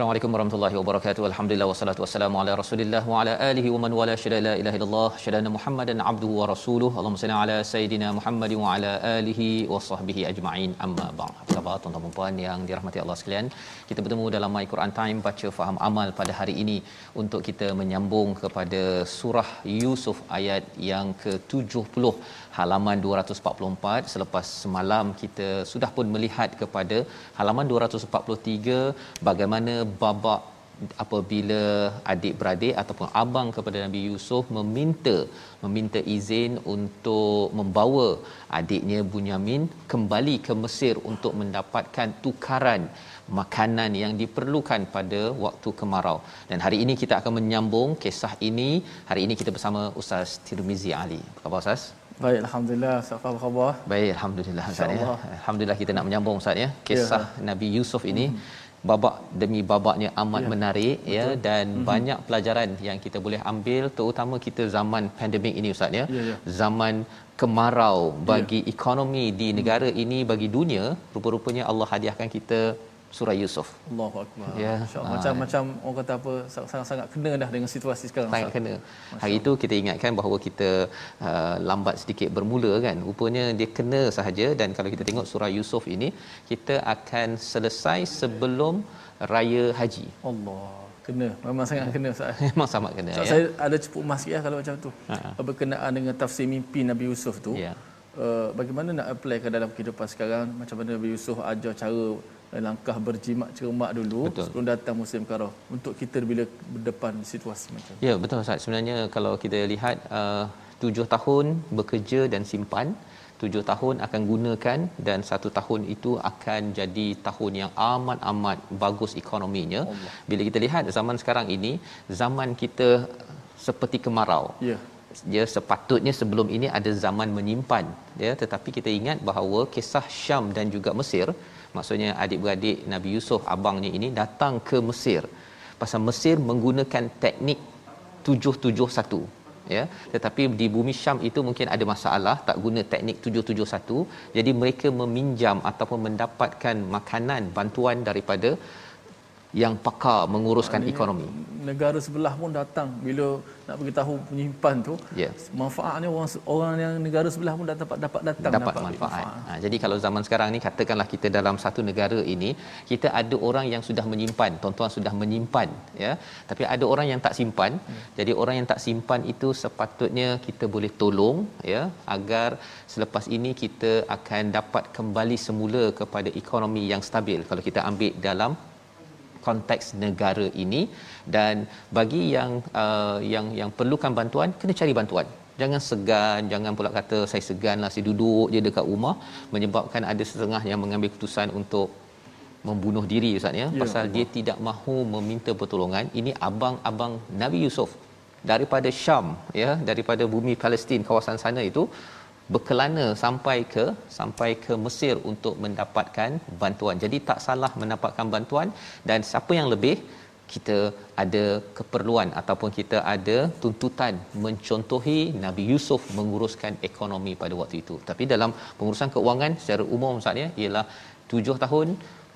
Assalamualaikum warahmatullahi wabarakatuh. Alhamdulillah wassalatu wassalamu ala Rasulillah wa ala alihi wa man wala syada la ilaha illallah syada Muhammadan abduhu wa rasuluhu. Allahumma salli ala sayidina Muhammad wa ala alihi wa sahbihi ajma'in. Amma ba'd. Apa khabar tuan-tuan dan puan yang dirahmati Allah sekalian? Kita bertemu dalam My Quran Time baca faham amal pada hari ini untuk kita menyambung kepada surah Yusuf ayat yang ke-70 halaman 244 selepas semalam kita sudah pun melihat kepada halaman 243 bagaimana babak apabila adik-beradik ataupun abang kepada Nabi Yusuf meminta meminta izin untuk membawa adiknya Bunyamin kembali ke Mesir untuk mendapatkan tukaran makanan yang diperlukan pada waktu kemarau. Dan hari ini kita akan menyambung kisah ini. Hari ini kita bersama Ustaz Tirmizi Ali. Apa khabar Ustaz? Baik, Alhamdulillah. Apa khabar? Baik, alhamdulillah Ustaz ya. Alhamdulillah kita nak menyambung Ustaz ya. Kisah Ya. Nabi Yusuf ini babak demi babaknya amat Ya. menarik ya dan banyak pelajaran yang kita boleh ambil terutama kita zaman pandemik ini Ustaz ya. Ya, ya. Zaman kemarau bagi ekonomi di negara ini bagi dunia rupa-rupanya Allah hadiahkan kita surah Yusuf. Allahu Akbar. Ya. InsyaAllah. Ah. Macam-macam orang kata apa, sangat-sangat kena dah dengan situasi sekarang. sangat kena. Hari itu kita ingatkan bahawa kita uh, lambat sedikit bermula kan. Rupanya dia kena sahaja dan kalau kita tengok surah Yusuf ini kita akan selesai sebelum raya haji. Allah. Kena. Memang sangat kena Ustaz. Memang sama kena Ustaz, ya. saya ada cepuk emas lah kalau macam tu. Ha. Berkenaan dengan tafsir mimpi Nabi Yusuf tu. Ya. Uh, bagaimana nak apply ke dalam kehidupan sekarang macam mana Nabi Yusuf ajar cara langkah berjimat cermat dulu Betul. sebelum datang musim karau untuk kita bila berdepan situasi macam tu. Ya, betul Ustaz. Sebenarnya kalau kita lihat uh, tujuh tahun bekerja dan simpan tujuh tahun akan gunakan dan satu tahun itu akan jadi tahun yang amat-amat bagus ekonominya. Allah. Bila kita lihat zaman sekarang ini, zaman kita seperti kemarau. Ya. dia sepatutnya sebelum ini ada zaman menyimpan ya tetapi kita ingat bahawa kisah Syam dan juga Mesir maksudnya adik-beradik Nabi Yusuf abangnya ini datang ke Mesir. Pasal Mesir menggunakan teknik 771 ya. Tetapi di bumi Syam itu mungkin ada masalah tak guna teknik 771 jadi mereka meminjam ataupun mendapatkan makanan bantuan daripada yang pakar menguruskan ekonomi Negara sebelah pun datang bila nak beritahu penyimpan tu. Ya. Manfaatnya orang orang yang negara sebelah pun dapat dapat datang dapat manfaat. Ha, jadi kalau zaman sekarang ni katakanlah kita dalam satu negara ini kita ada orang yang sudah menyimpan, tuan-tuan sudah menyimpan ya. Tapi ada orang yang tak simpan. Hmm. Jadi orang yang tak simpan itu sepatutnya kita boleh tolong ya agar selepas ini kita akan dapat kembali semula kepada ekonomi yang stabil kalau kita ambil dalam konteks negara ini dan bagi yang uh, yang yang perlukan bantuan kena cari bantuan. Jangan segan jangan pula kata saya seganlah saya duduk je dekat rumah menyebabkan ada setengah yang mengambil keputusan untuk membunuh diri ustaz ya. Ya, pasal dia tidak mahu meminta pertolongan. Ini abang-abang Nabi Yusuf. Daripada Syam ya daripada bumi Palestin kawasan sana itu berkelana sampai ke sampai ke Mesir untuk mendapatkan bantuan. Jadi tak salah mendapatkan bantuan dan siapa yang lebih kita ada keperluan ataupun kita ada tuntutan mencontohi Nabi Yusuf menguruskan ekonomi pada waktu itu. Tapi dalam pengurusan keuangan secara umum Ustaz ya ialah tujuh tahun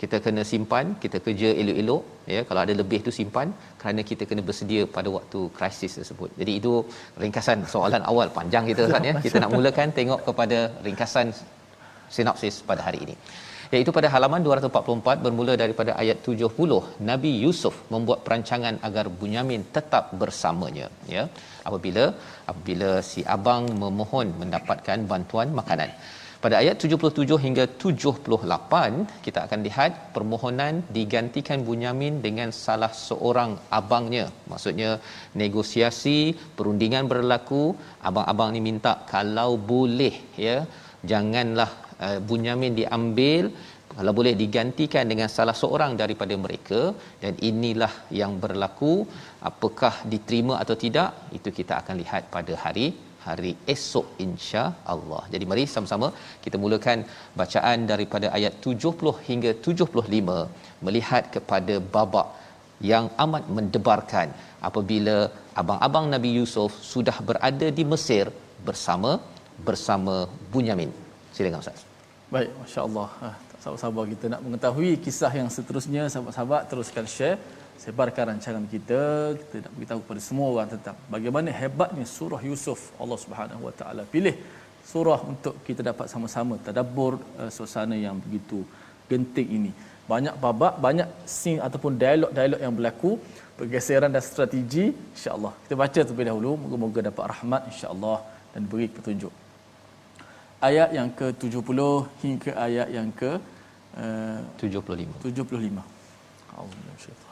kita kena simpan kita kerja elok-elok ya. Kalau ada lebih tu simpan kerana kita kena bersedia pada waktu krisis tersebut. Jadi itu ringkasan soalan awal panjang kita Ustaz ya. Kita nak mulakan tengok kepada ringkasan sinopsis pada hari ini. Iaitu pada halaman 244 bermula daripada ayat 70 Nabi Yusuf membuat perancangan agar Bunyamin tetap bersamanya ya. Apabila apabila si abang memohon mendapatkan bantuan makanan pada ayat 77 hingga 78 kita akan lihat permohonan digantikan Bunyamin dengan salah seorang abangnya. Maksudnya negosiasi perundingan berlaku. Abang-abang ni minta kalau boleh ya janganlah uh, Bunyamin diambil. Kalau boleh digantikan dengan salah seorang daripada mereka dan inilah yang berlaku. Apakah diterima atau tidak itu kita akan lihat pada hari hari esok insya Allah. Jadi mari sama-sama kita mulakan bacaan daripada ayat 70 hingga 75 melihat kepada babak yang amat mendebarkan apabila abang-abang Nabi Yusuf sudah berada di Mesir bersama bersama Bunyamin. Silakan Ustaz. Baik, masya-Allah. Ah, sahabat-sahabat kita nak mengetahui kisah yang seterusnya, sahabat-sahabat teruskan share sebarkan rancangan kita kita nak beritahu kepada semua orang tentang bagaimana hebatnya surah Yusuf Allah Subhanahu Wa Taala pilih surah untuk kita dapat sama-sama tadabbur uh, suasana yang begitu genting ini. Banyak babak banyak scene ataupun dialog-dialog yang berlaku pergeseran dan strategi insya-Allah. Kita baca terlebih dahulu moga-moga dapat rahmat insya-Allah dan beri petunjuk. Ayat yang ke-70 hingga ayat yang ke uh, 75 75 Alhamdulillah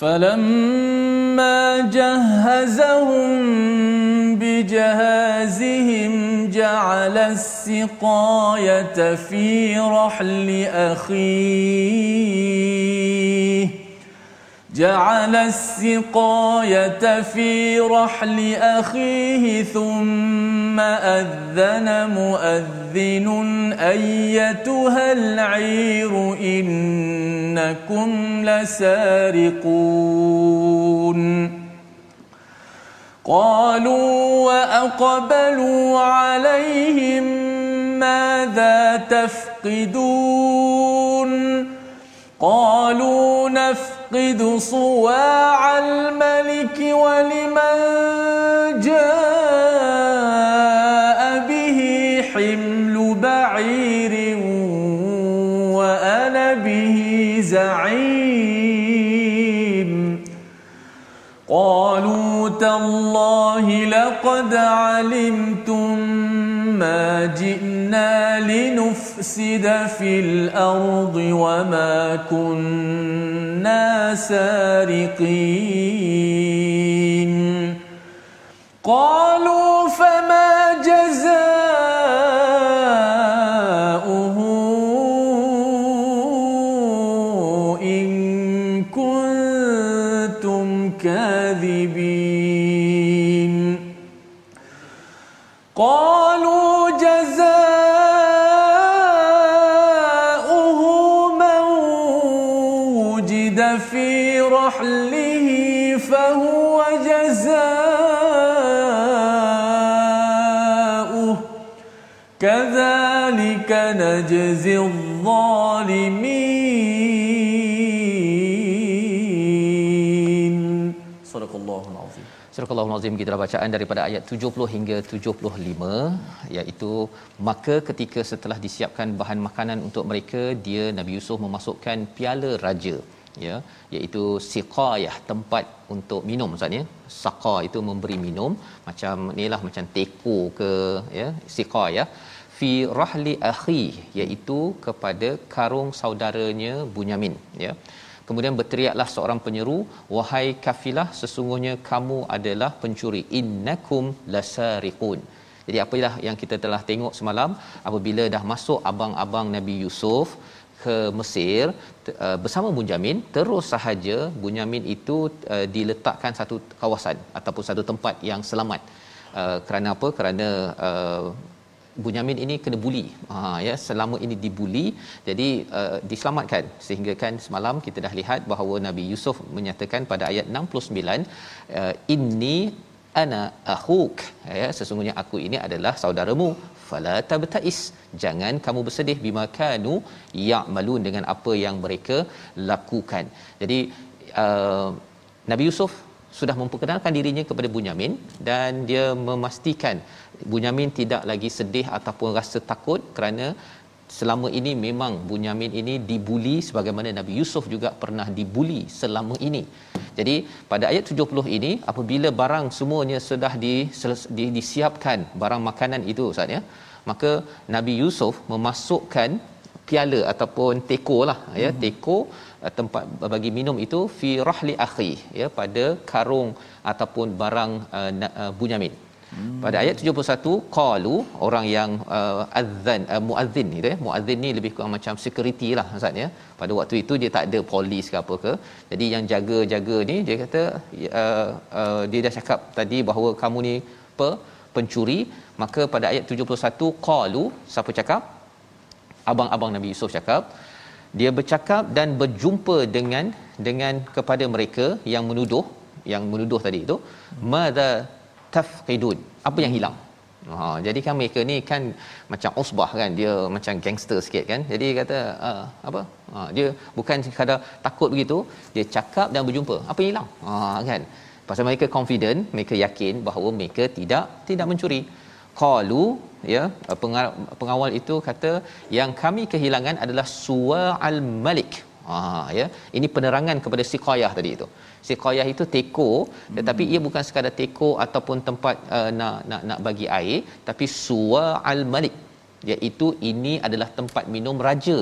فلما جهزهم بجهازهم جعل السقاية في رحل أخيه. جعل السقاية في رحل أخيه ثم أذن مؤذن أيتها العير إنكم لسارقون. قالوا وأقبلوا عليهم ماذا تفقدون؟ قالوا نفقد صواع الملك ولمن جاء به حمل بعير وأنا به زعيم. قالوا تالله لقد علمتم ما جئنا لنفسد في الأرض وما كنا سارقين قالوا فما جزاؤه إن كنتم كاذبين قالوا كذلك نجزي الظالمين صدق الله العظيم Surah Al-Azim kita bacaan daripada ayat 70 hingga 75 iaitu maka ketika setelah disiapkan bahan makanan untuk mereka dia Nabi Yusuf memasukkan piala raja ya iaitu siqayah tempat untuk minum Ustaz ya saqa itu memberi minum macam inilah macam teko ke ya siqayah fi rahli akhi iaitu kepada karung saudaranya Bunyamin ya Kemudian berteriaklah seorang penyeru, "Wahai kafilah, sesungguhnya kamu adalah pencuri. Innakum lasariqun." Jadi apalah yang kita telah tengok semalam apabila dah masuk abang-abang Nabi Yusuf ke Mesir uh, bersama Bunyamin terus sahaja Bunyamin itu uh, diletakkan satu kawasan ataupun satu tempat yang selamat. Uh, kerana apa? Kerana Bunyamin ini kena buli. Ha ya, selama ini dibuli, jadi uh, diselamatkan. Sehingga kan semalam kita dah lihat bahawa Nabi Yusuf menyatakan pada ayat 69 uh, inni ana akhuk. Ya sesungguhnya aku ini adalah saudaramu. Fala tabtais. Jangan kamu bersedih bima kanu ya'malun dengan apa yang mereka lakukan. Jadi uh, Nabi Yusuf sudah memperkenalkan dirinya kepada Bunyamin dan dia memastikan Bunyamin tidak lagi sedih ataupun rasa takut kerana selama ini memang Bunyamin ini dibuli sebagaimana Nabi Yusuf juga pernah dibuli selama ini. Jadi pada ayat 70 ini apabila barang semuanya sudah di, di disiapkan barang makanan itu Ustaz ya, maka Nabi Yusuf memasukkan piala ataupun teko lah ya, hmm. teko tempat bagi minum itu fi rahli akhi ya pada karung ataupun barang uh, uh, Bunyamin. Hmm. Pada ayat 71 qalu orang yang uh, azan uh, muazzin ni ya muazzin ni lebih kurang macam security lah ustaz ya pada waktu itu dia tak ada polis ke apa ke jadi yang jaga-jaga ni dia kata uh, uh, dia dah cakap tadi bahawa kamu ni apa pencuri maka pada ayat 71 qalu siapa cakap abang-abang Nabi Yusuf cakap dia bercakap dan berjumpa dengan dengan kepada mereka yang menuduh yang menuduh tadi itu madza tafqidun. Apa yang hilang? Ha jadi kan mereka ni kan macam usbah kan dia macam gangster sikit kan. Jadi kata uh, apa? Ha dia bukan sekadar takut begitu dia cakap dan berjumpa. Apa yang hilang? Ha kan? Pasal mereka confident mereka yakin bahawa mereka tidak tidak mencuri. Qalu ya pengawal itu kata yang kami kehilangan adalah suwa al malik. Ha ya. Ini penerangan kepada siqayah tadi itu. Siqayah itu teko hmm. tetapi ia bukan sekadar teko ataupun tempat uh, nak nak nak bagi air tapi suwa al malik. Iaitu ini adalah tempat minum raja.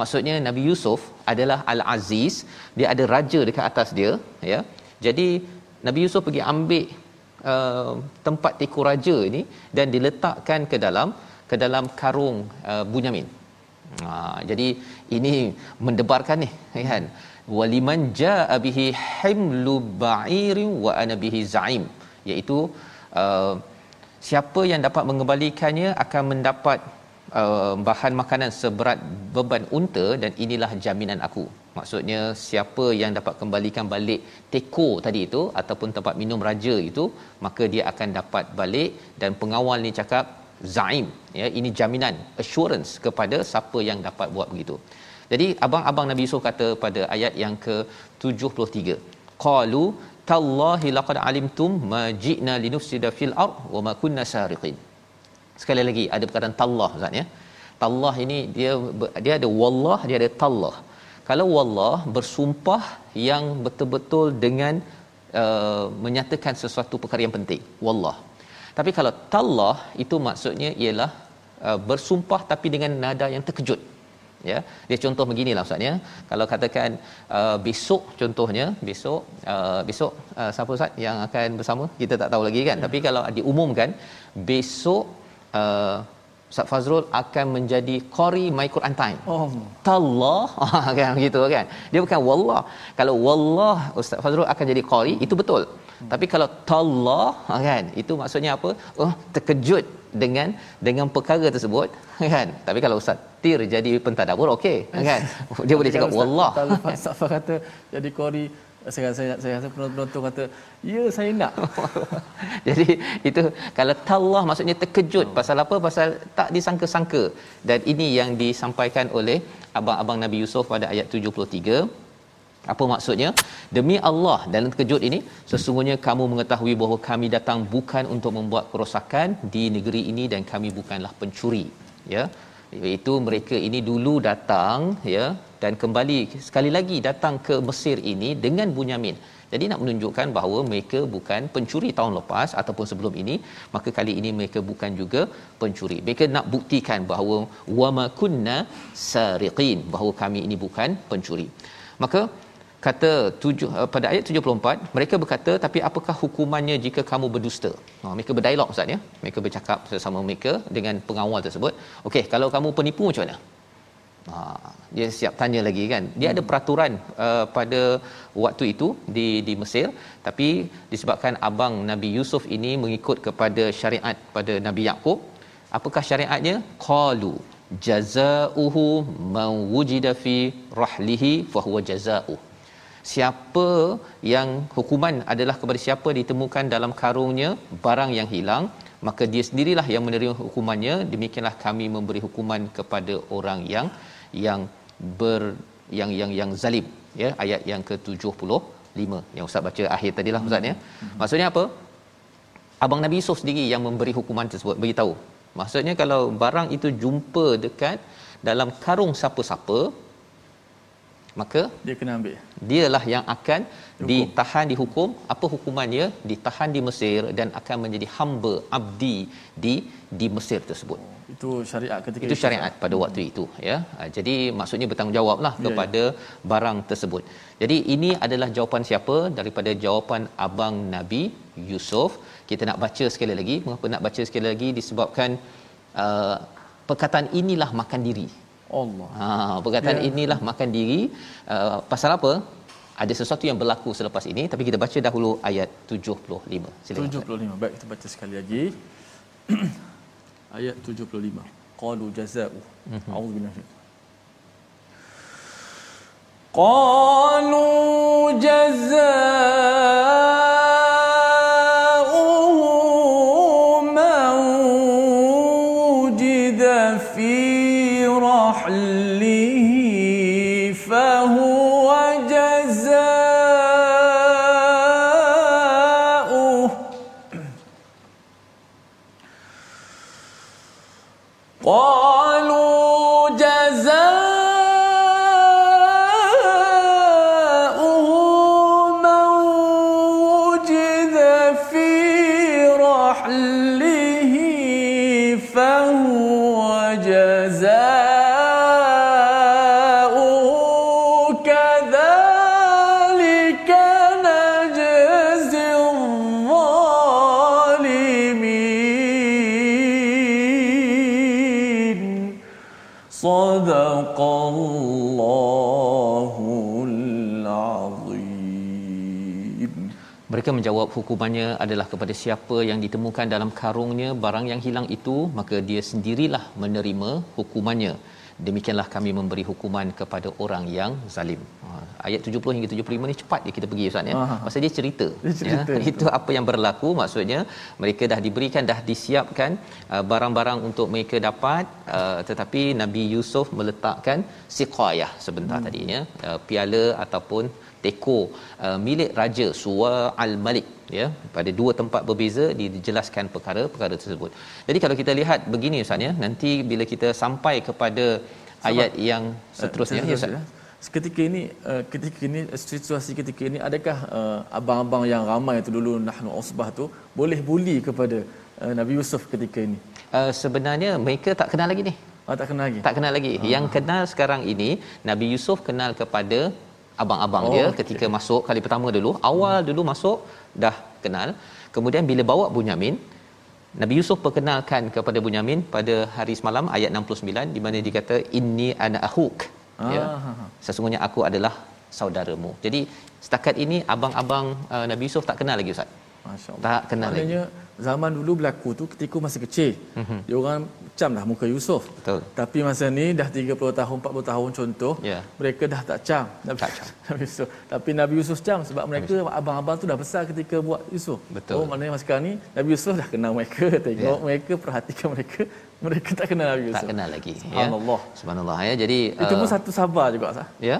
Maksudnya Nabi Yusuf adalah al aziz dia ada raja dekat atas dia ya. Jadi Nabi Yusuf pergi ambil uh, tempat teko raja ini dan diletakkan ke dalam ke dalam karung uh, Bunyamin. Ha, jadi ini mendebarkan ni kan? Waliman jaa bihi himlu ba'irin wa ana bihi za'im. Iaitu uh, siapa yang dapat mengembalikannya akan mendapat uh, bahan makanan seberat beban unta dan inilah jaminan aku maksudnya siapa yang dapat kembalikan balik teko tadi itu ataupun tempat minum raja itu maka dia akan dapat balik. Dan pengawal ni cakap zaim ya ini jaminan assurance kepada siapa yang dapat buat begitu. Jadi abang-abang Nabi Yusuf kata pada ayat yang ke-73 qalu tallahi laqad alimtum ma ji'na linufsida fil ard wa ma kunna sariqin sekali lagi ada perkataan tallah ustaz ya. Tallah ini dia dia ada wallah dia ada tallah kalau wallah bersumpah yang betul-betul dengan uh, menyatakan sesuatu perkara yang penting wallah. Tapi kalau tallah itu maksudnya ialah uh, bersumpah tapi dengan nada yang terkejut. Ya dia contoh beginilah ustaz ya. Kalau katakan uh, besok contohnya besok uh, besok uh, siapa ustaz yang akan bersama? Kita tak tahu lagi kan. Ya. tapi kalau diumumkan besok uh, Ustaz Fazrul akan menjadi qari my Quran time. Oh. Tallah kan gitu kan. Dia bukan wallah. Kalau wallah Ustaz Fazrul akan jadi qari itu betul. Hmm. Tapi kalau tallah kan itu maksudnya apa? Oh terkejut dengan dengan perkara tersebut kan. Tapi kalau Ustaz Tir jadi pentadabbur okey kan. Dia boleh cakap wallah. Ustaz kata jadi qari saya saya saya rasa penonton kata ya saya nak. Jadi itu kalau tallah maksudnya terkejut oh. pasal apa? Pasal tak disangka-sangka. Dan ini yang disampaikan oleh abang-abang Nabi Yusuf pada ayat 73 apa maksudnya? Demi Allah dalam terkejut ini sesungguhnya kamu mengetahui bahawa kami datang bukan untuk membuat kerosakan di negeri ini dan kami bukanlah pencuri. Ya iaitu mereka ini dulu datang ya dan kembali sekali lagi datang ke Mesir ini dengan Bunyamin. Jadi nak menunjukkan bahawa mereka bukan pencuri tahun lepas ataupun sebelum ini, maka kali ini mereka bukan juga pencuri. Mereka nak buktikan bahawa wama kunna sariqin, bahawa kami ini bukan pencuri. Maka kata tujuh, uh, pada ayat 74 mereka berkata tapi apakah hukumannya jika kamu berdusta? Ha, mereka berdialog ustaz ya. Mereka bercakap bersama mereka dengan pengawal tersebut. Okey kalau kamu penipu macam mana? Ha, dia siap tanya lagi kan. Dia hmm. ada peraturan uh, pada waktu itu di di Mesir. Tapi disebabkan abang Nabi Yusuf ini mengikut kepada syariat pada Nabi Yakub apakah syariatnya? Qalu jazaohu man wujida fi rahlihi fa huwa jazaohu siapa yang hukuman adalah kepada siapa ditemukan dalam karungnya barang yang hilang maka dia sendirilah yang menerima hukumannya. Demikianlah kami memberi hukuman kepada orang yang yang ber yang yang yang zalim ya. Ayat yang ke-75 yang ustaz baca akhir tadilah ustaz ya. Maksudnya apa? Abang Nabi Yusuf sendiri yang memberi hukuman tersebut beritahu. Maksudnya kalau barang itu jumpa dekat dalam karung siapa-siapa maka dia kena ambil. dialah yang akan Hukum. ditahan dihukum. Apa hukumannya ditahan di Mesir dan akan menjadi hamba abdi di di Mesir tersebut. Oh, itu syariat ketika itu syariat itu. pada waktu itu ya. Ha, jadi maksudnya bertanggungjawablah ya, kepada ya. barang tersebut. Jadi ini adalah jawapan siapa? Daripada jawapan abang Nabi Yusuf. Kita nak baca sekali lagi. Mengapa nak baca sekali lagi? Disebabkan uh, perkataan inilah makan diri Allah. Ha perkataan yeah. inilah makan diri uh, pasal apa? Ada sesuatu yang berlaku selepas ini tapi kita baca dahulu ayat 75. Silakan. 75. Baik kita baca sekali lagi. ayat 75. Qalu jazaa'u. Mhm. A'udzubillahi Qalu jazaa'u mereka menjawab hukumannya adalah kepada siapa yang ditemukan dalam karungnya barang yang hilang itu maka dia sendirilah menerima hukumannya demikianlah kami memberi hukuman kepada orang yang zalim. Ha, ayat 70 hingga 75 ni cepat dia kita pergi ustaz ya. Pasal dia cerita. Dia cerita ya. Itu apa yang berlaku maksudnya mereka dah diberikan dah disiapkan uh, barang-barang untuk mereka dapat uh, tetapi Nabi Yusuf meletakkan siqayah sebentar hmm. tadinya uh, piala ataupun teko uh, milik raja Suwa al-Malik ya pada dua tempat berbeza dijelaskan perkara-perkara tersebut. Jadi kalau kita lihat begini ustaz ya nanti bila kita sampai kepada Sama. ayat yang seterusnya uh, ya ustaz. Ketika ini uh, ketika ini situasi ketika ini adakah uh, abang-abang yang ramai itu dulu nahnu usbah tu boleh buli kepada uh, Nabi Yusuf ketika ini? Uh, sebenarnya mereka tak kenal lagi ni. Oh, tak kenal lagi. Tak kenal lagi. Uh. Yang kenal sekarang ini Nabi Yusuf kenal kepada abang-abang oh, dia okay. ketika masuk kali pertama dulu. Awal dulu masuk dah kenal. Kemudian bila bawa Bunyamin Nabi Yusuf perkenalkan kepada Bunyamin pada hari semalam ayat 69 di mana dia kata inni ana akhuk ah. ya sesungguhnya aku adalah saudaramu. Jadi setakat ini abang-abang uh, Nabi Yusuf tak kenal lagi ustaz. Masyaallah tak kenal Maknanya, lagi zaman dulu berlaku tu ketika masih kecil mm-hmm. dia orang cam dah muka Yusuf betul. Tapi masa ni dah 30 tahun 40 tahun contoh yeah. mereka dah tak cam Nabi, tak cam Nabi Yusuf tapi Nabi Yusuf cam sebab mereka abang-abang tu dah besar ketika buat Yusuf betul. Oh maknanya masa sekarang ni Nabi Yusuf dah kenal mereka tengok yeah. mereka perhatikan mereka mereka tak kenal Nabi Yusuf tak kenal lagi ya. subhanallah. Ya. subhanallah ya. Jadi itu uh, pun satu sabar juga sah ya?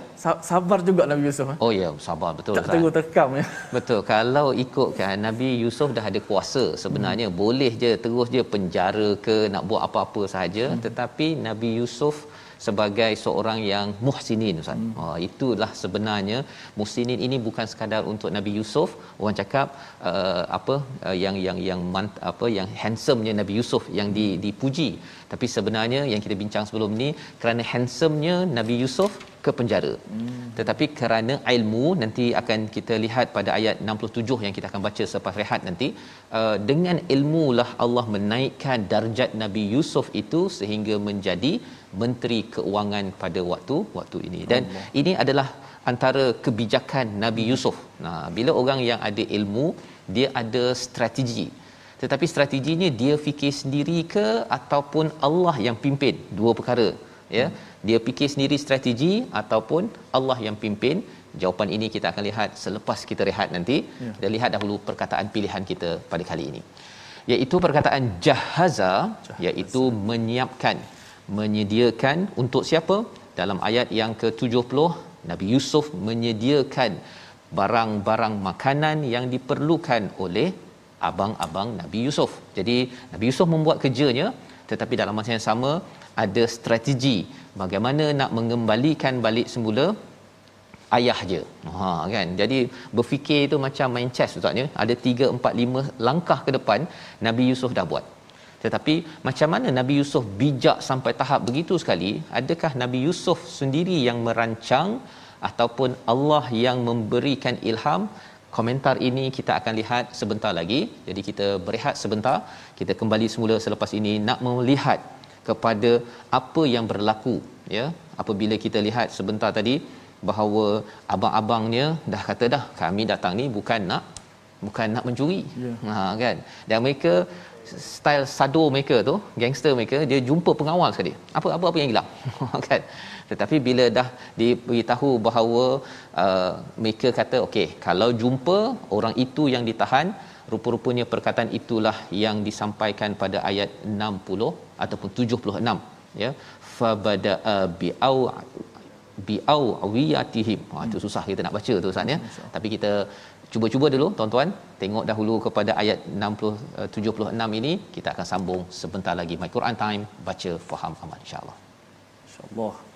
Sabar juga Nabi Yusuf oh ya sabar betul tak tunggu terkam ya. Betul kalau ikutkan Nabi Yusuf dah ada kuasa sebenarnya. Hmm. boleh je terus je penjara ke nak buat apa-apa sahaja. Hmm. tetapi Nabi Yusuf sebagai seorang yang muhsinin ustaz. Hmm. Oh, itulah sebenarnya muhsinin ini bukan sekadar untuk Nabi Yusuf, orang cakap uh, apa uh, yang yang yang mant, apa yang handsomenya Nabi Yusuf yang di, dipuji. Tapi sebenarnya yang kita bincang sebelum ni kerana handsomenya Nabi Yusuf ke penjara. Hmm. Tetapi kerana ilmu nanti akan kita lihat pada ayat 67 yang kita akan baca selepas rehat nanti uh, dengan ilmulah Allah menaikkan darjat Nabi Yusuf itu sehingga menjadi menteri keuangan pada waktu waktu ini dan Allah. ini adalah antara kebijakan Nabi Yusuf. Nah, bila orang yang ada ilmu, dia ada strategi. Tetapi strateginya dia fikir sendiri ke ataupun Allah yang pimpin? Dua perkara, ya. Dia fikir sendiri strategi ataupun Allah yang pimpin? Jawapan ini kita akan lihat selepas kita rehat nanti. Ya. Kita lihat dahulu perkataan pilihan kita pada kali ini. iaitu perkataan jahaza iaitu menyiapkan menyediakan untuk siapa dalam ayat yang ke-70 Nabi Yusuf menyediakan barang-barang makanan yang diperlukan oleh abang-abang Nabi Yusuf. Jadi Nabi Yusuf membuat kerjanya tetapi dalam masa yang sama ada strategi bagaimana nak mengembalikan balik semula ayah je. Ha kan. Jadi berfikir itu macam main chess ustaznya. Ada 3 4 5 langkah ke depan Nabi Yusuf dah buat. Tetapi macam mana Nabi Yusuf bijak sampai tahap begitu sekali? Adakah Nabi Yusuf sendiri yang merancang ataupun Allah yang memberikan ilham? Komentar ini kita akan lihat sebentar lagi. Jadi kita berehat sebentar. Kita kembali semula selepas ini nak melihat kepada apa yang berlaku ya apabila kita lihat sebentar tadi bahawa abang-abangnya dah kata dah kami datang ni bukan nak bukan nak mencuri yeah. ha kan dan mereka style sado mereka tu gangster mereka dia jumpa pengawal sekali. Apa apa apa yang hilang kan? Tetapi bila dah diberitahu bahawa uh, mereka kata okey kalau jumpa orang itu yang ditahan rupa-rupanya perkataan itulah yang disampaikan pada ayat 60 ataupun 76 ya. Fabada bi'au bi'au awiyatihim ha itu susah kita nak baca tu Ustaz ya. Tapi kita cuba-cuba dulu tuan-tuan. Tengok dahulu kepada ayat 60 76 ini. Kita akan sambung sebentar lagi my Quran time. Baca faham amal insyaallah. Insyaallah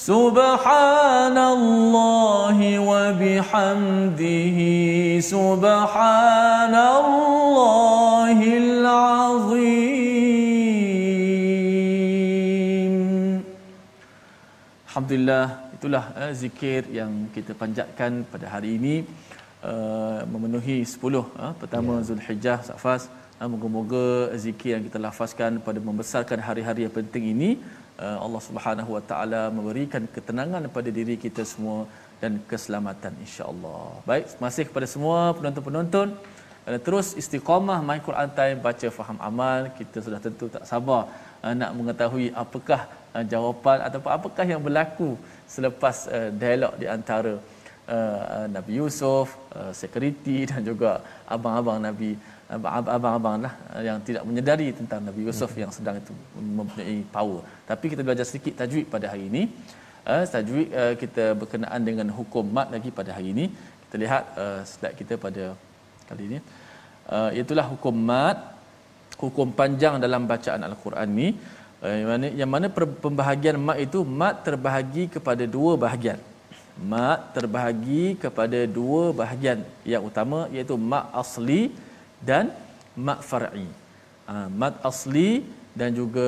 سبحان الله وبحمده سبحان الله العظيم Alhamdulillah itulah uh, zikir yang kita panjatkan pada hari ini uh, memenuhi 10 uh, eh, pertama ya. Zulhijjah Safas uh, moga-moga zikir yang kita lafazkan pada membesarkan hari-hari yang penting ini uh, Allah Subhanahu Wa Taala memberikan ketenangan pada diri kita semua dan keselamatan insya-Allah. Baik, masih kepada semua penonton-penonton uh, terus istiqamah My Quran Time baca faham amal. Kita sudah tentu tak sabar uh, nak mengetahui apakah jawapan ataupun apakah yang berlaku selepas dialog di antara Nabi Yusuf, security dan juga abang-abang Nabi abang-abang lah yang tidak menyedari tentang Nabi Yusuf yang sedang itu mempunyai power. Tapi kita belajar sedikit tajwid pada hari ini. Uh, tajwid uh, kita berkenaan dengan hukum mat lagi pada hari ini. Kita lihat slide kita pada kali ini. Itulah hukum mat hukum panjang dalam bacaan al-Quran ni. Yang mana yang mana pembahagian mat itu mat terbahagi kepada dua bahagian. Mat terbahagi kepada dua bahagian. Yang utama iaitu mat asli dan mat far'i uh, mat asli dan juga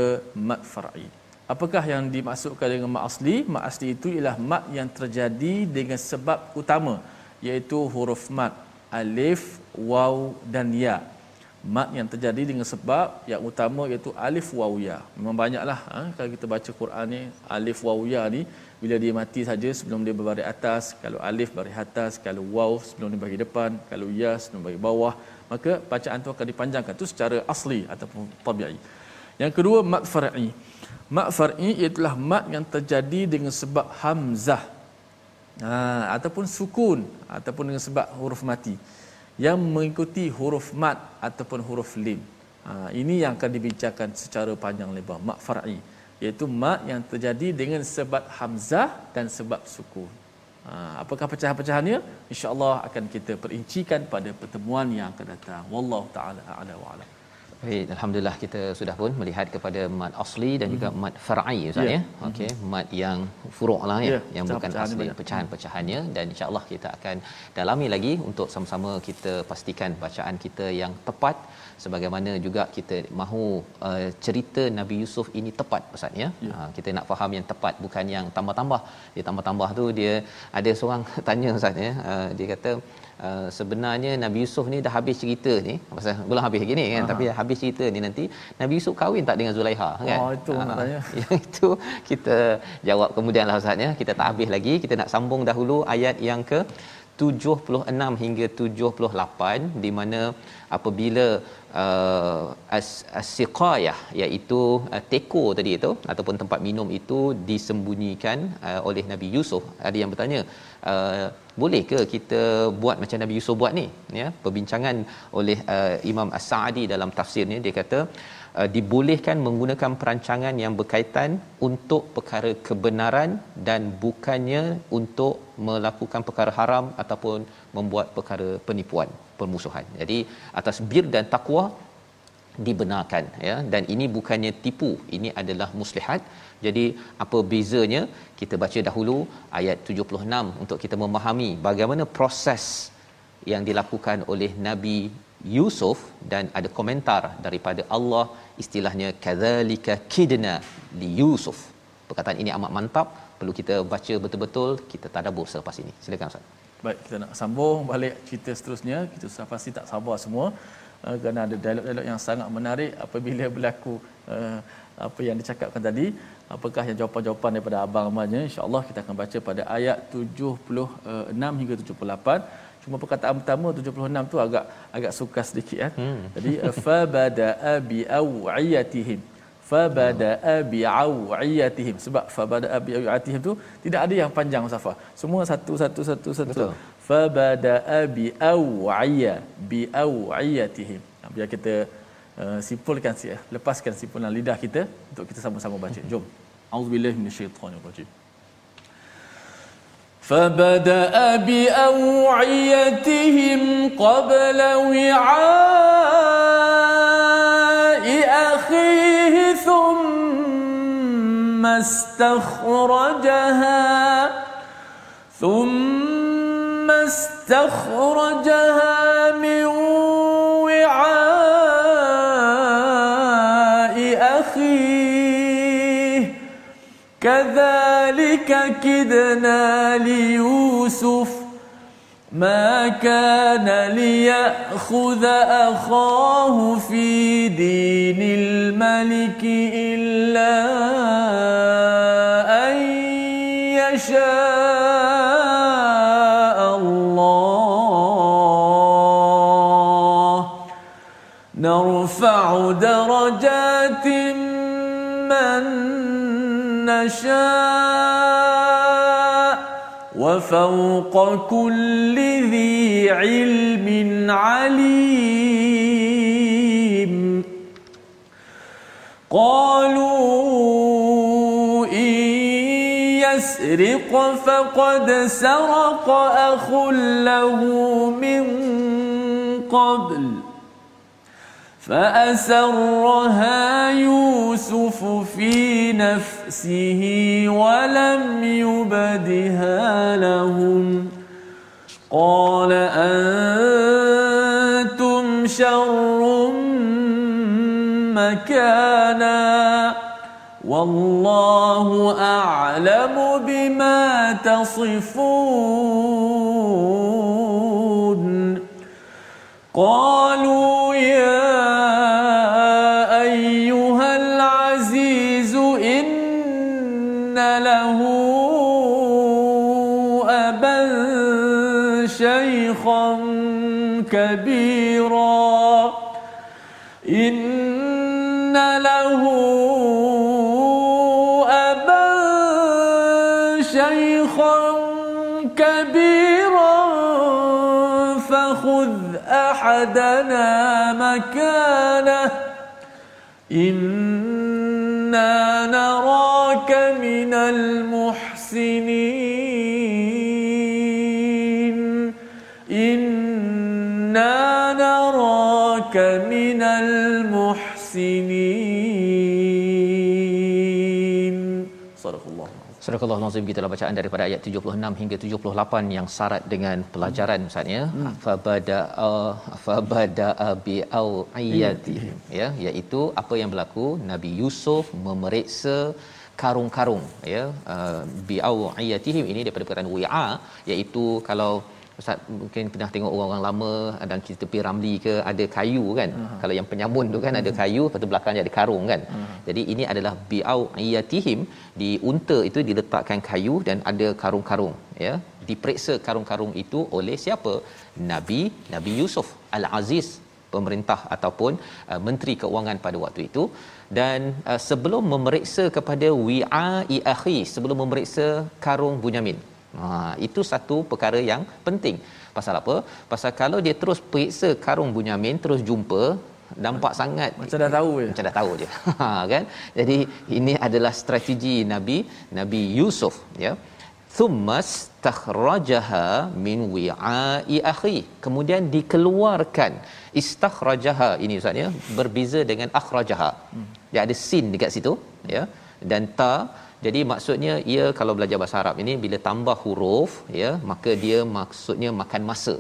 mat far'i Apakah yang dimaksudkan dengan mat asli? Mat asli itu ialah mat yang terjadi dengan sebab utama iaitu huruf mat alif, waw dan ya. Mat yang terjadi dengan sebab yang utama iaitu alif, waw, ya. Memang banyaklah ha? kalau kita baca Quran ni alif, waw, ya ni bila dia mati saja sebelum dia berbaris atas, kalau alif baris atas, kalau waw sebelum dia bagi depan, kalau ya sebelum bagi bawah, maka bacaan tu akan dipanjangkan tu secara asli ataupun tabi'i. Yang kedua mat far'i. Mat far'i ialah mat yang terjadi dengan sebab hamzah. Ha, ataupun sukun ataupun dengan sebab huruf mati. yang mengikuti huruf mat ataupun huruf lim. Ha, ini yang akan dibincangkan secara panjang lebar. Mat far'i. Iaitu mat yang terjadi dengan sebab hamzah dan sebab sukun. Ha, apakah pecahan-pecahannya? InsyaAllah akan kita perincikan pada pertemuan yang akan datang. Wallahu ta'ala a'la wa'ala. Baik, alhamdulillah kita sudah pun melihat kepada mat asli dan juga mm-hmm. mat far'i ustaz yeah. ya. Mhm. Okey, mm-hmm. mat yang furu' lah ya, yeah. yang bukan asli pecahan-pecahannya dan insya-Allah kita akan dalami lagi untuk sama-sama kita pastikan bacaan kita yang tepat sebagaimana juga kita mahu uh, cerita Nabi Yusuf ini tepat ustaz ya. Yeah. Uh, kita nak faham yang tepat bukan yang tambah-tambah. Dia tambah-tambah tu dia ada seorang tanya ustaz ya. Uh, dia kata Uh, sebenarnya Nabi Yusuf ni dah habis cerita ni. Pasal belum habis lagi ni kan? Aha. tapi habis cerita ni nanti Nabi Yusuf kahwin tak dengan Zulaiha kan? Oh itu uh, maknanya. Yang itu kita jawab kemudian lah ustaz ya. Kita tak habis lagi. Kita nak sambung dahulu ayat yang ke 76 hingga 78 di mana apabila uh, as-siqayah iaitu uh, teko tadi itu ataupun tempat minum itu disembunyikan uh, oleh Nabi Yusuf. Ada yang bertanya uh, boleh ke kita buat macam Nabi Yusuf buat ni? Ya perbincangan oleh uh, Imam As-Sa'di dalam tafsirnya dia kata uh, dibolehkan menggunakan perancangan yang berkaitan untuk perkara kebenaran dan bukannya untuk melakukan perkara haram ataupun membuat perkara penipuan permusuhan. Jadi atas bir dan takwa dibenarkan ya dan ini bukannya tipu ini adalah muslihat jadi apa bezanya kita baca dahulu ayat 76 untuk kita memahami bagaimana proses yang dilakukan oleh Nabi Yusuf dan ada komentar daripada Allah istilahnya kadzalika kidna li Yusuf. Perkataan ini amat mantap, perlu kita baca betul-betul, kita tadabbur selepas ini. Silakan Ustaz. Baik, kita nak sambung balik cerita seterusnya. Kita sudah pasti tak sabar semua uh, kerana ada dialog-dialog yang sangat menarik apabila berlaku uh, apa yang dicakapkan tadi. Apakah yang jawapan-jawapan daripada abang amalnya? Insya-Allah kita akan baca pada ayat 76 hingga 78. Cuma perkataan pertama 76 tu agak agak sukar sedikit kan. Hmm. Jadi fa bada'a bi awiyatihim Fa bada'a bi awiyatihim. Sebab fa bada'a bi awiyatihim tu tidak ada yang panjang Mustafa. Semua satu satu satu satu. Fa bada'a bi awiya bi awiyatihim. Biar kita uh, simpulkan sih, lepaskan simpulan lidah kita untuk kita sama-sama baca. Jom. Auzubillahi minasyaitonirrajim. فبدأ بأوعيتهم قبل وعاء ثم استخرجها ثم استخرجها من وعاء أخيه. كذلك ذلك كدنا ليوسف ما كان ليأخذ أخاه في دين الملك إلا أن يشاء الله. نرفع درجات من نشاء. وفوق كل ذي علم عليم. قالوا إن يسرق فقد سرق أخ له من قبل. فأسرها يوسف في نفسه ولم يبدها لهم. قال أنتم شر مكانا. والله أعلم بما تصفون. قالوا كبيرا. إن له أبا شيخا كبيرا. فخذ أحدنا مكانه. إنا نراك من المحسنين. muhsinin sadaqallah. Surah Al-Nazim kita bacaan daripada ayat 76 hingga 78 yang syarat dengan pelajaran Ustaz ya. Hmm. Fabada'a fabada'a bi ayati ya. Iaitu apa yang berlaku? Nabi Yusuf memeriksa karung-karung ya. Bi ayatihim ini daripada perkataan wi'a iaitu kalau Ustaz mungkin pernah tengok orang-orang lama dan kita tepi ramli ke ada kayu kan. Uh-huh. Kalau yang penyamun tu kan uh-huh. ada kayu lepas tu belakangnya ada karung kan. Uh-huh. Jadi ini adalah bi'au iyatihim di unta itu diletakkan kayu dan ada karung-karung ya. Diperiksa karung-karung itu oleh siapa? Nabi Nabi Yusuf Al-Aziz pemerintah ataupun uh, menteri keuangan pada waktu itu dan uh, sebelum memeriksa kepada wi'a'i akhi sebelum memeriksa karung Bunyamin Ha, itu satu perkara yang penting. Pasal apa? Pasal kalau dia terus periksa karung Bunyamin terus jumpa nampak sangat macam dah tahu je. Macam dah tahu je. Ha kan? Jadi ini adalah strategi Nabi Nabi Yusuf ya. Thummas takhrajaha min wi'a'i akhi. Kemudian dikeluarkan istakhrajaha ini ustaz ya berbeza dengan akhrajaha. Hmm. Dia ada sin dekat situ ya dan ta jadi maksudnya ia kalau belajar bahasa Arab ini bila tambah huruf ya maka dia maksudnya makan masa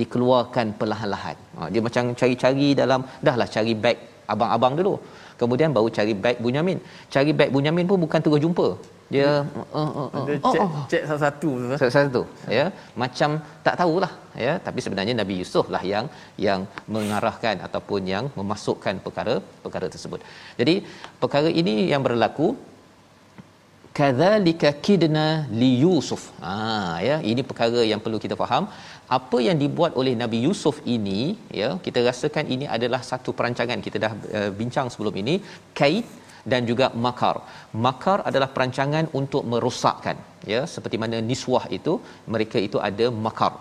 dikeluarkan perlahan-lahan. Ha, dia macam cari-cari dalam dahlah cari beg abang-abang dulu. Kemudian baru cari beg Bunyamin. Cari beg Bunyamin pun bukan terus jumpa. Dia uh, uh, uh, dia cek, oh, oh. cek satu-satu tu. Satu-satu ya. Macam tak tahulah ya tapi sebenarnya Nabi Yusuf lah yang yang mengarahkan ataupun yang memasukkan perkara perkara tersebut. Jadi perkara ini yang berlaku kadzalika kidna li yusuf. Ha ya ini perkara yang perlu kita faham. Apa yang dibuat oleh nabi yusuf ini ya kita rasakan ini adalah satu perancangan. Kita dah uh, bincang sebelum ini kait dan juga makar. Makar adalah perancangan untuk merosakkan ya seperti mana niswah itu mereka itu ada makar.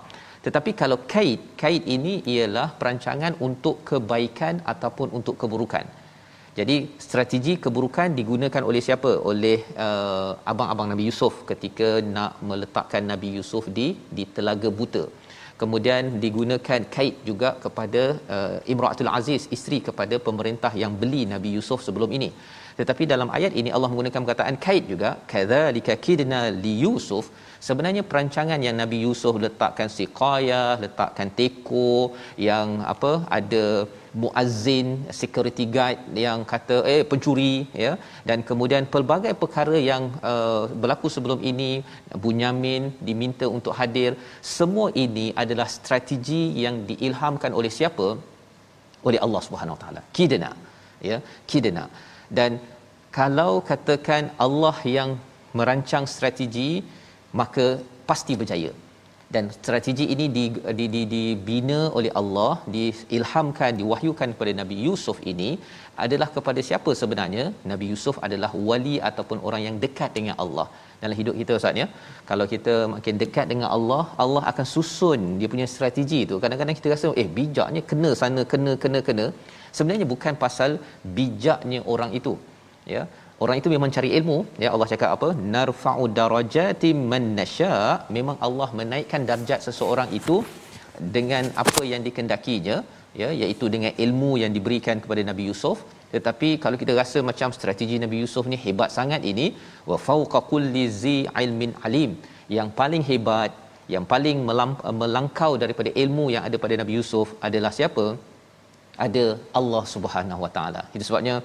Tetapi kalau kait kait ini ialah perancangan untuk kebaikan ataupun untuk keburukan jadi strategi keburukan digunakan oleh siapa? Oleh uh, abang-abang Nabi Yusuf ketika nak meletakkan Nabi Yusuf di di telaga buta. Kemudian digunakan kait juga kepada uh, Imratul Aziz, isteri kepada pemerintah yang beli Nabi Yusuf sebelum ini. Tetapi dalam ayat ini Allah menggunakan perkataan kait juga, kadzalika kidna li Yusuf. Sebenarnya perancangan yang Nabi Yusuf letakkan siqayah, letakkan teko yang apa ada muazzin security guard yang kata eh pencuri ya. Dan kemudian pelbagai perkara yang uh, berlaku sebelum ini Bunyamin diminta untuk hadir. Semua ini adalah strategi yang diilhamkan oleh siapa? Oleh Allah Subhanahu Taala. Kidna ya kidna. Dan kalau katakan Allah yang merancang strategi maka pasti berjaya dan strategi ini di, di, di, dibina oleh Allah diilhamkan diwahyukan kepada Nabi Yusuf ini adalah kepada siapa sebenarnya? Nabi Yusuf adalah wali ataupun orang yang dekat dengan Allah. Dalam hidup kita Ustaz ya kalau kita makin dekat dengan Allah Allah akan susun dia punya strategi tu. Kadang-kadang kita rasa eh bijaknya kena sana kena kena kena. Sebenarnya bukan pasal bijaknya orang itu ya orang itu memang cari ilmu. Ya Allah cakap apa? Narfa'u darajati man nasha. Memang Allah menaikkan darjat seseorang itu dengan apa yang dikendakinya ya iaitu dengan ilmu yang diberikan kepada Nabi Yusuf. Tetapi kalau kita rasa macam strategi Nabi Yusuf ni hebat sangat ini wa fawqa kulli zi ilmin alim. Yang paling hebat yang paling melangkau daripada ilmu yang ada pada Nabi Yusuf adalah siapa ada Allah Subhanahu Wa Taala. Itu sebabnya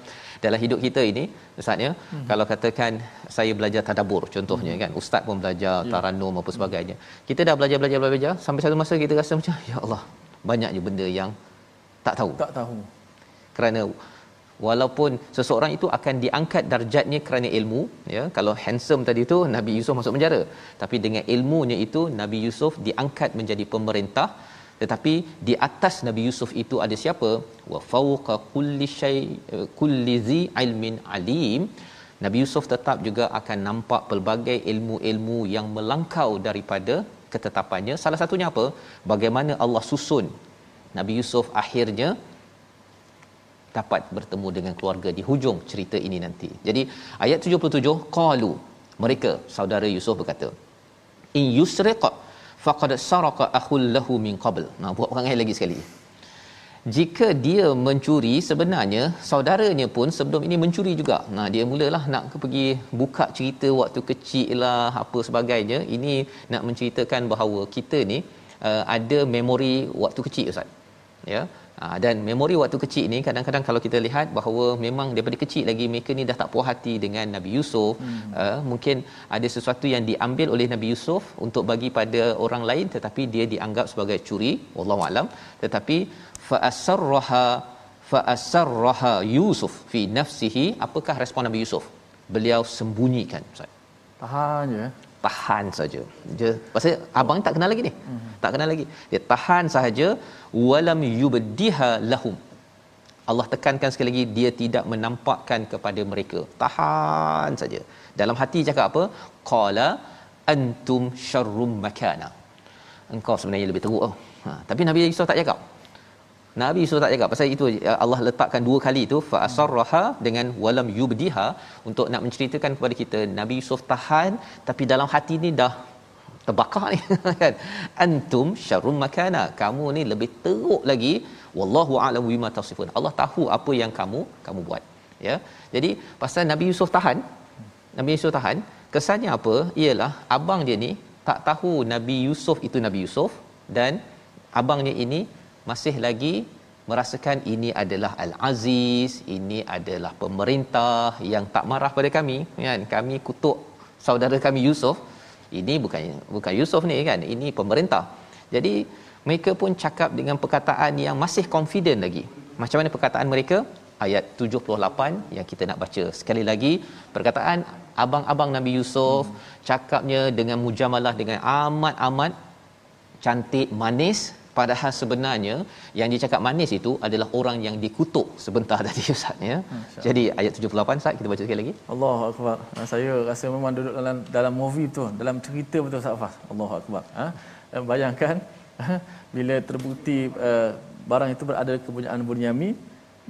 dalam hidup kita ini ustaz ya hmm. kalau katakan saya belajar tadabbur contohnya hmm. kan ustaz pun belajar ya. taranum apa sebagainya kita dah belajar belajar belajar sampai satu masa kita rasa macam ya Allah banyaknya benda yang tak tahu tak tahu kerana walaupun seseorang itu akan diangkat darjatnya kerana ilmu ya kalau handsome tadi tu Nabi Yusuf masuk penjara tapi dengan ilmunya itu Nabi Yusuf diangkat menjadi pemerintah tetapi di atas Nabi Yusuf itu ada siapa? Wa fawqa kulli syai eh, kulli zi ilmin alim. Nabi Yusuf tetap juga akan nampak pelbagai ilmu-ilmu yang melangkau daripada ketetapannya. Salah satunya apa? Bagaimana Allah susun Nabi Yusuf akhirnya dapat bertemu dengan keluarga di hujung cerita ini nanti. Jadi ayat 77 qalu mereka saudara Yusuf berkata in yusriq faqad saraka akhul lahu min qabl. Nah buat perangai lagi sekali. Jika dia mencuri sebenarnya saudaranya pun sebelum ini mencuri juga. Nah dia mulalah nak pergi buka cerita waktu kecil lah apa sebagainya. Ini nak menceritakan bahawa kita ni uh, ada memori waktu kecil ustaz. Ya. Ha, dan memori waktu kecil ni kadang-kadang kalau kita lihat bahawa memang daripada kecil lagi mereka ni dah tak puas hati dengan Nabi Yusuf. Hmm. uh, mungkin ada sesuatu yang diambil oleh Nabi Yusuf untuk bagi pada orang lain tetapi dia dianggap sebagai curi. Wallahu alam. Tetapi fa asarraha fa asarraha Yusuf fi nafsihi. Apakah respon Nabi Yusuf? Beliau sembunyikan ustaz. Tahan je tahan saja. Dia pasal abang tak kenal lagi ni. Hmm. Tak kenal lagi. Dia tahan sahaja walam yubdiha lahum. Allah tekankan sekali lagi dia tidak menampakkan kepada mereka. Tahan saja. Dalam hati cakap apa? Qala antum syarrum makana. Engkau sebenarnya lebih teruk. Oh. Ha, tapi Nabi Yusuf tak cakap. Nabi Yusuf tak cakap pasal itu. Allah letakkan dua kali itu fa asarraha dengan walam yubdiha untuk nak menceritakan kepada kita Nabi Yusuf tahan tapi dalam hati ni dah terbakar ni kan? Antum syarrun makana kamu ni lebih teruk lagi. Wallahu a'lam bima tasifun. Allah tahu apa yang kamu kamu buat ya? Jadi pasal Nabi Yusuf tahan Nabi Yusuf tahan kesannya apa? Ialah abang dia ni tak tahu Nabi Yusuf itu Nabi Yusuf dan abangnya ini masih lagi merasakan ini adalah al-aziz ini adalah pemerintah yang tak marah pada kami. Kan? Kami kutuk saudara kami Yusuf ini bukan bukan Yusuf ni kan? Ini pemerintah. Jadi mereka pun cakap dengan perkataan yang masih confident lagi. Macam mana perkataan mereka? Ayat 78 yang kita nak baca. Sekali lagi perkataan abang-abang Nabi Yusuf hmm. cakapnya dengan mujamalah dengan amat-amat cantik manis padahal sebenarnya yang dicakap manis itu adalah orang yang dikutuk sebentar tadi ustaz ya. Jadi ayat 78 ustaz kita baca sekali lagi. Allahu akbar. Ha, saya rasa memang duduk dalam dalam movie tu dalam cerita betul ustaz Fas? Allahu akbar. Ha? Bayangkan ha, bila terbukti uh, barang itu berada kepunyaan Bunyamin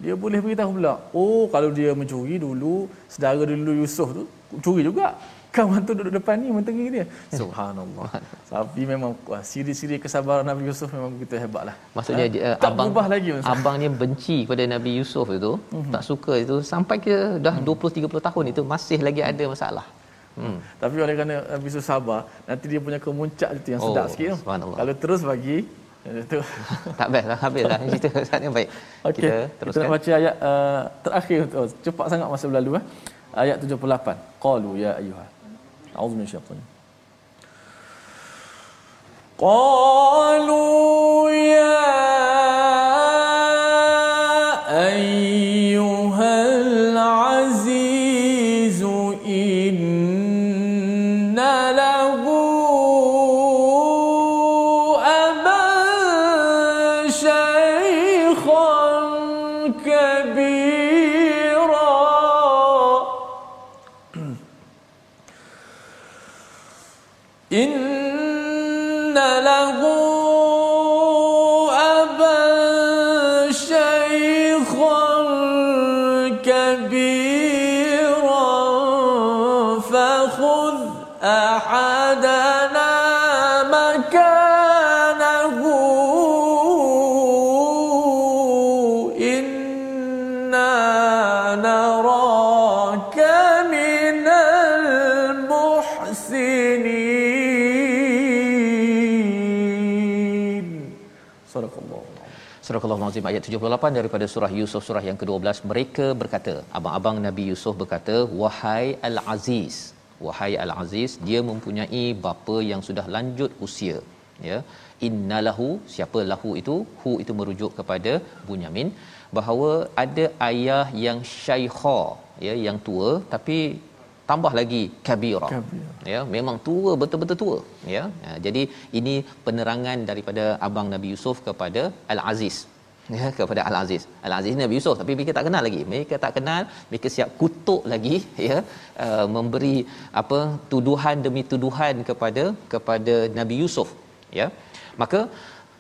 dia boleh beritahu pula oh kalau dia mencuri dulu saudara dulu Yusuf tu curi juga kawan tu duduk depan ni mentenggi dia. Subhanallah. Tapi memang wah, siri-siri kesabaran Nabi Yusuf memang begitu hebatlah. Maksudnya ha? uh, tak abang lagi maksud. abangnya benci kepada Nabi Yusuf itu, mm-hmm. tak suka itu sampai ke dah mm. 20 30 tahun itu masih lagi ada masalah. Hmm. Tapi oleh kerana Nabi Yusuf sabar, nanti dia punya kemuncak itu yang sedap oh, sikit. Kalau terus bagi itu tak best lah habis lah cerita saat yang baik okay. kita teruskan kita nak baca ayat uh, terakhir oh, cepat sangat masa berlalu eh. ayat 78 qalu ya ayyuhal أعوذ من الشيطان قالوا يا Surah Al-Azim ayat 78 daripada surah Yusuf surah yang ke-12 mereka berkata abang-abang Nabi Yusuf berkata wahai Al-Aziz wahai Al-Aziz dia mempunyai bapa yang sudah lanjut usia. Ya. Innalahu siapa lahu itu? Hu itu merujuk kepada Bunyamin bahawa ada ayah yang syaikha ya yang tua tapi tambah lagi kabira. Ya memang tua betul-betul tua. Ya. ya jadi ini penerangan daripada abang Nabi Yusuf kepada Al Aziz ya kepada Al Aziz Al Aziz Nabi Yusuf tapi mereka tak kenal lagi. Mereka tak kenal mereka siap kutuk lagi ya uh, memberi apa tuduhan demi tuduhan kepada kepada Nabi Yusuf. Ya maka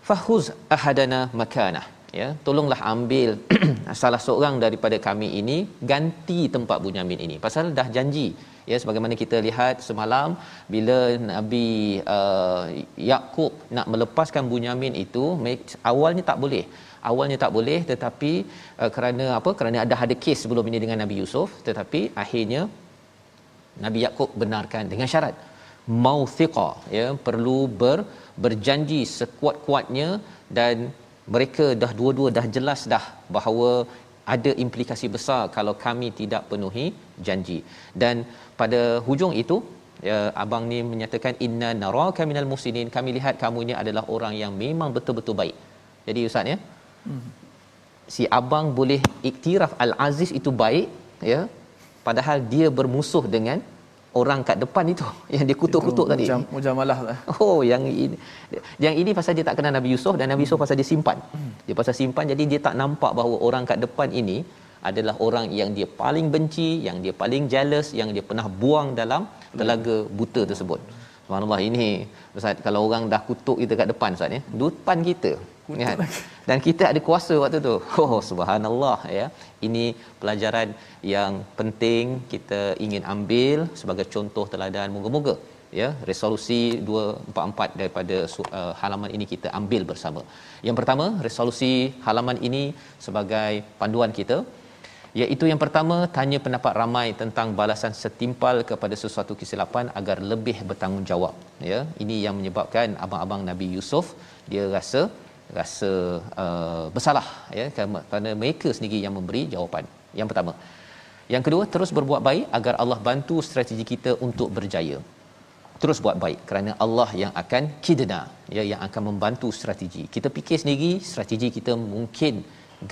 fahuz ahadana makanah ya tolonglah ambil salah seorang daripada kami ini ganti tempat Bunyamin ini. Pasal dah janji ya sebagaimana kita lihat semalam bila Nabi uh, Yakub nak melepaskan Bunyamin itu awalnya tak boleh. Awalnya tak boleh tetapi uh, kerana apa? Kerana ada ada kes sebelum ini dengan Nabi Yusuf tetapi akhirnya Nabi Yakub benarkan dengan syarat. Mauthiqa ya perlu ber, berjanji sekuat-kuatnya dan mereka dah dua-dua dah jelas dah bahawa ada implikasi besar kalau kami tidak penuhi janji. Dan pada hujung itu ya abang ni menyatakan inna naraka minal musinin. Kami lihat kamu ini adalah orang yang memang betul-betul baik. Jadi ustaz ya? Hmm. si abang boleh iktiraf al aziz itu baik ya padahal dia bermusuh dengan orang kat depan itu yang dia kutuk-kutuk tadi. Macam mujamalah lah. Oh, yang ini yang ini pasal dia tak kenal Nabi Yusuf dan Nabi Yusuf pasal dia simpan. Dia pasal simpan jadi dia tak nampak bahawa orang kat depan ini adalah orang yang dia paling benci, yang dia paling jealous, yang dia pernah buang dalam telaga buta tersebut. Subhanallah ini Ustaz kalau orang dah kutuk kita kat depan Ustaz ya. Depan kita. Ya. Dan kita ada kuasa waktu tu. Oh subhanallah ya. Ini pelajaran yang penting kita ingin ambil sebagai contoh teladan moga-moga ya resolusi 244 daripada uh, halaman ini kita ambil bersama. Yang pertama, resolusi halaman ini sebagai panduan kita iaitu yang pertama tanya pendapat ramai tentang balasan setimpal kepada sesuatu kesilapan agar lebih bertanggungjawab ya ini yang menyebabkan abang-abang Nabi Yusuf dia rasa rasa uh, bersalah ya kerana mereka sendiri yang memberi jawapan. Yang pertama. Yang kedua terus berbuat baik agar Allah bantu strategi kita untuk berjaya. Terus buat baik kerana Allah yang akan kidna ya yang akan membantu strategi. Kita fikir sendiri strategi kita mungkin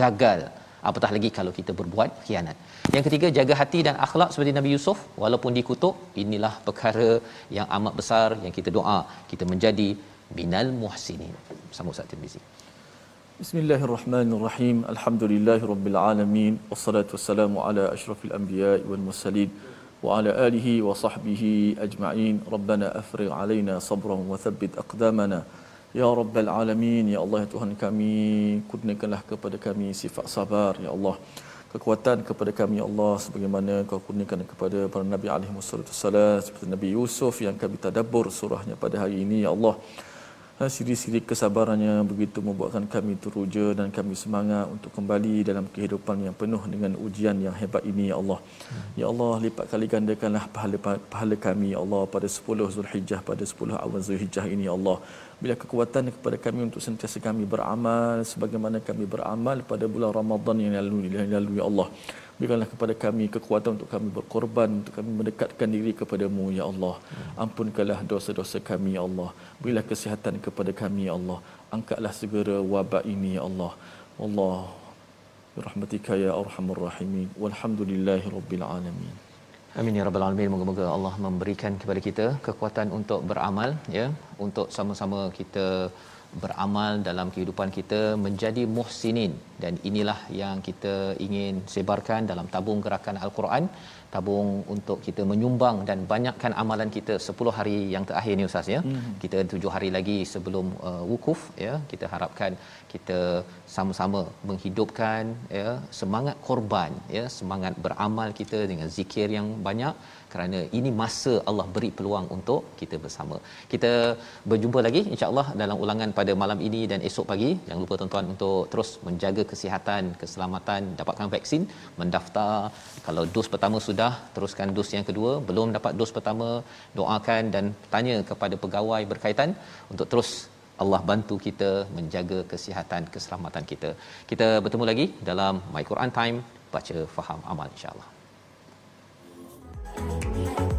gagal. Apatah lagi kalau kita berbuat khianat. Yang ketiga jaga hati dan akhlak seperti Nabi Yusuf. Walaupun dikutuk inilah perkara yang amat besar yang kita doa kita menjadi minal muhsinin. Sambung Ustaz Tirmizi. Bismillahirrahmanirrahim. Alhamdulillahirabbil alamin wassalatu wassalamu ala asyrafil anbiya'i wal mursalin wa ala alihi wa sahbihi ajma'in. Rabbana afrigh alaina sabran wa thabbit aqdamana. Ya Rabbal Alamin, Ya Allah, ya Tuhan kami, kurniakanlah kepada kami sifat sabar, Ya Allah. Kekuatan kepada kami, Ya Allah, sebagaimana kau kurniakan kepada para Nabi alaihi wassalam, seperti Nabi Yusuf yang kami tadabur surahnya pada hari ini, Ya Allah. Ha, siri-siri kesabarannya begitu membuatkan kami teruja dan kami semangat untuk kembali dalam kehidupan yang penuh dengan ujian yang hebat ini ya Allah. Ya Allah lipat kali gandakanlah pahala pahala kami ya Allah pada 10 Zulhijjah pada 10 awal Zulhijjah ini ya Allah. Bila kekuatan kepada kami untuk sentiasa kami beramal sebagaimana kami beramal pada bulan Ramadan yang lalu yang lalu ya Allah. Berikanlah kepada kami kekuatan untuk kami berkorban, untuk kami mendekatkan diri kepadamu, Ya Allah. Ampunkanlah dosa-dosa kami, Ya Allah. Berilah kesihatan kepada kami, Ya Allah. Angkatlah segera wabak ini, Ya Allah. Allah. Rahmatika ya arhamar rahimin. Walhamdulillahi rabbil alamin. Amin ya rabbal alamin. Moga-moga Allah memberikan kepada kita kekuatan untuk beramal ya, untuk sama-sama kita beramal dalam kehidupan kita menjadi muhsinin. Dan inilah yang kita ingin sebarkan dalam tabung gerakan al-Quran. Tabung untuk kita menyumbang dan banyakkan amalan kita 10 hari yang terakhir ni ustaz ya. Hmm. kita 7 hari lagi sebelum uh, wukuf ya. Kita harapkan kita sama-sama menghidupkan ya semangat korban ya. Semangat beramal kita dengan zikir yang banyak kerana ini masa Allah beri peluang untuk kita bersama. Kita berjumpa lagi insya-Allah dalam ulangan pada malam ini dan esok pagi. Jangan lupa tuan-tuan untuk terus menjaga kesihatan, keselamatan, dapatkan vaksin, mendaftar. Kalau dos pertama sudah, teruskan dos yang kedua. Belum dapat dos pertama, doakan dan tanya kepada pegawai berkaitan untuk terus Allah bantu kita menjaga kesihatan keselamatan kita. Kita bertemu lagi dalam My Quran Time baca faham amal insya-Allah. Música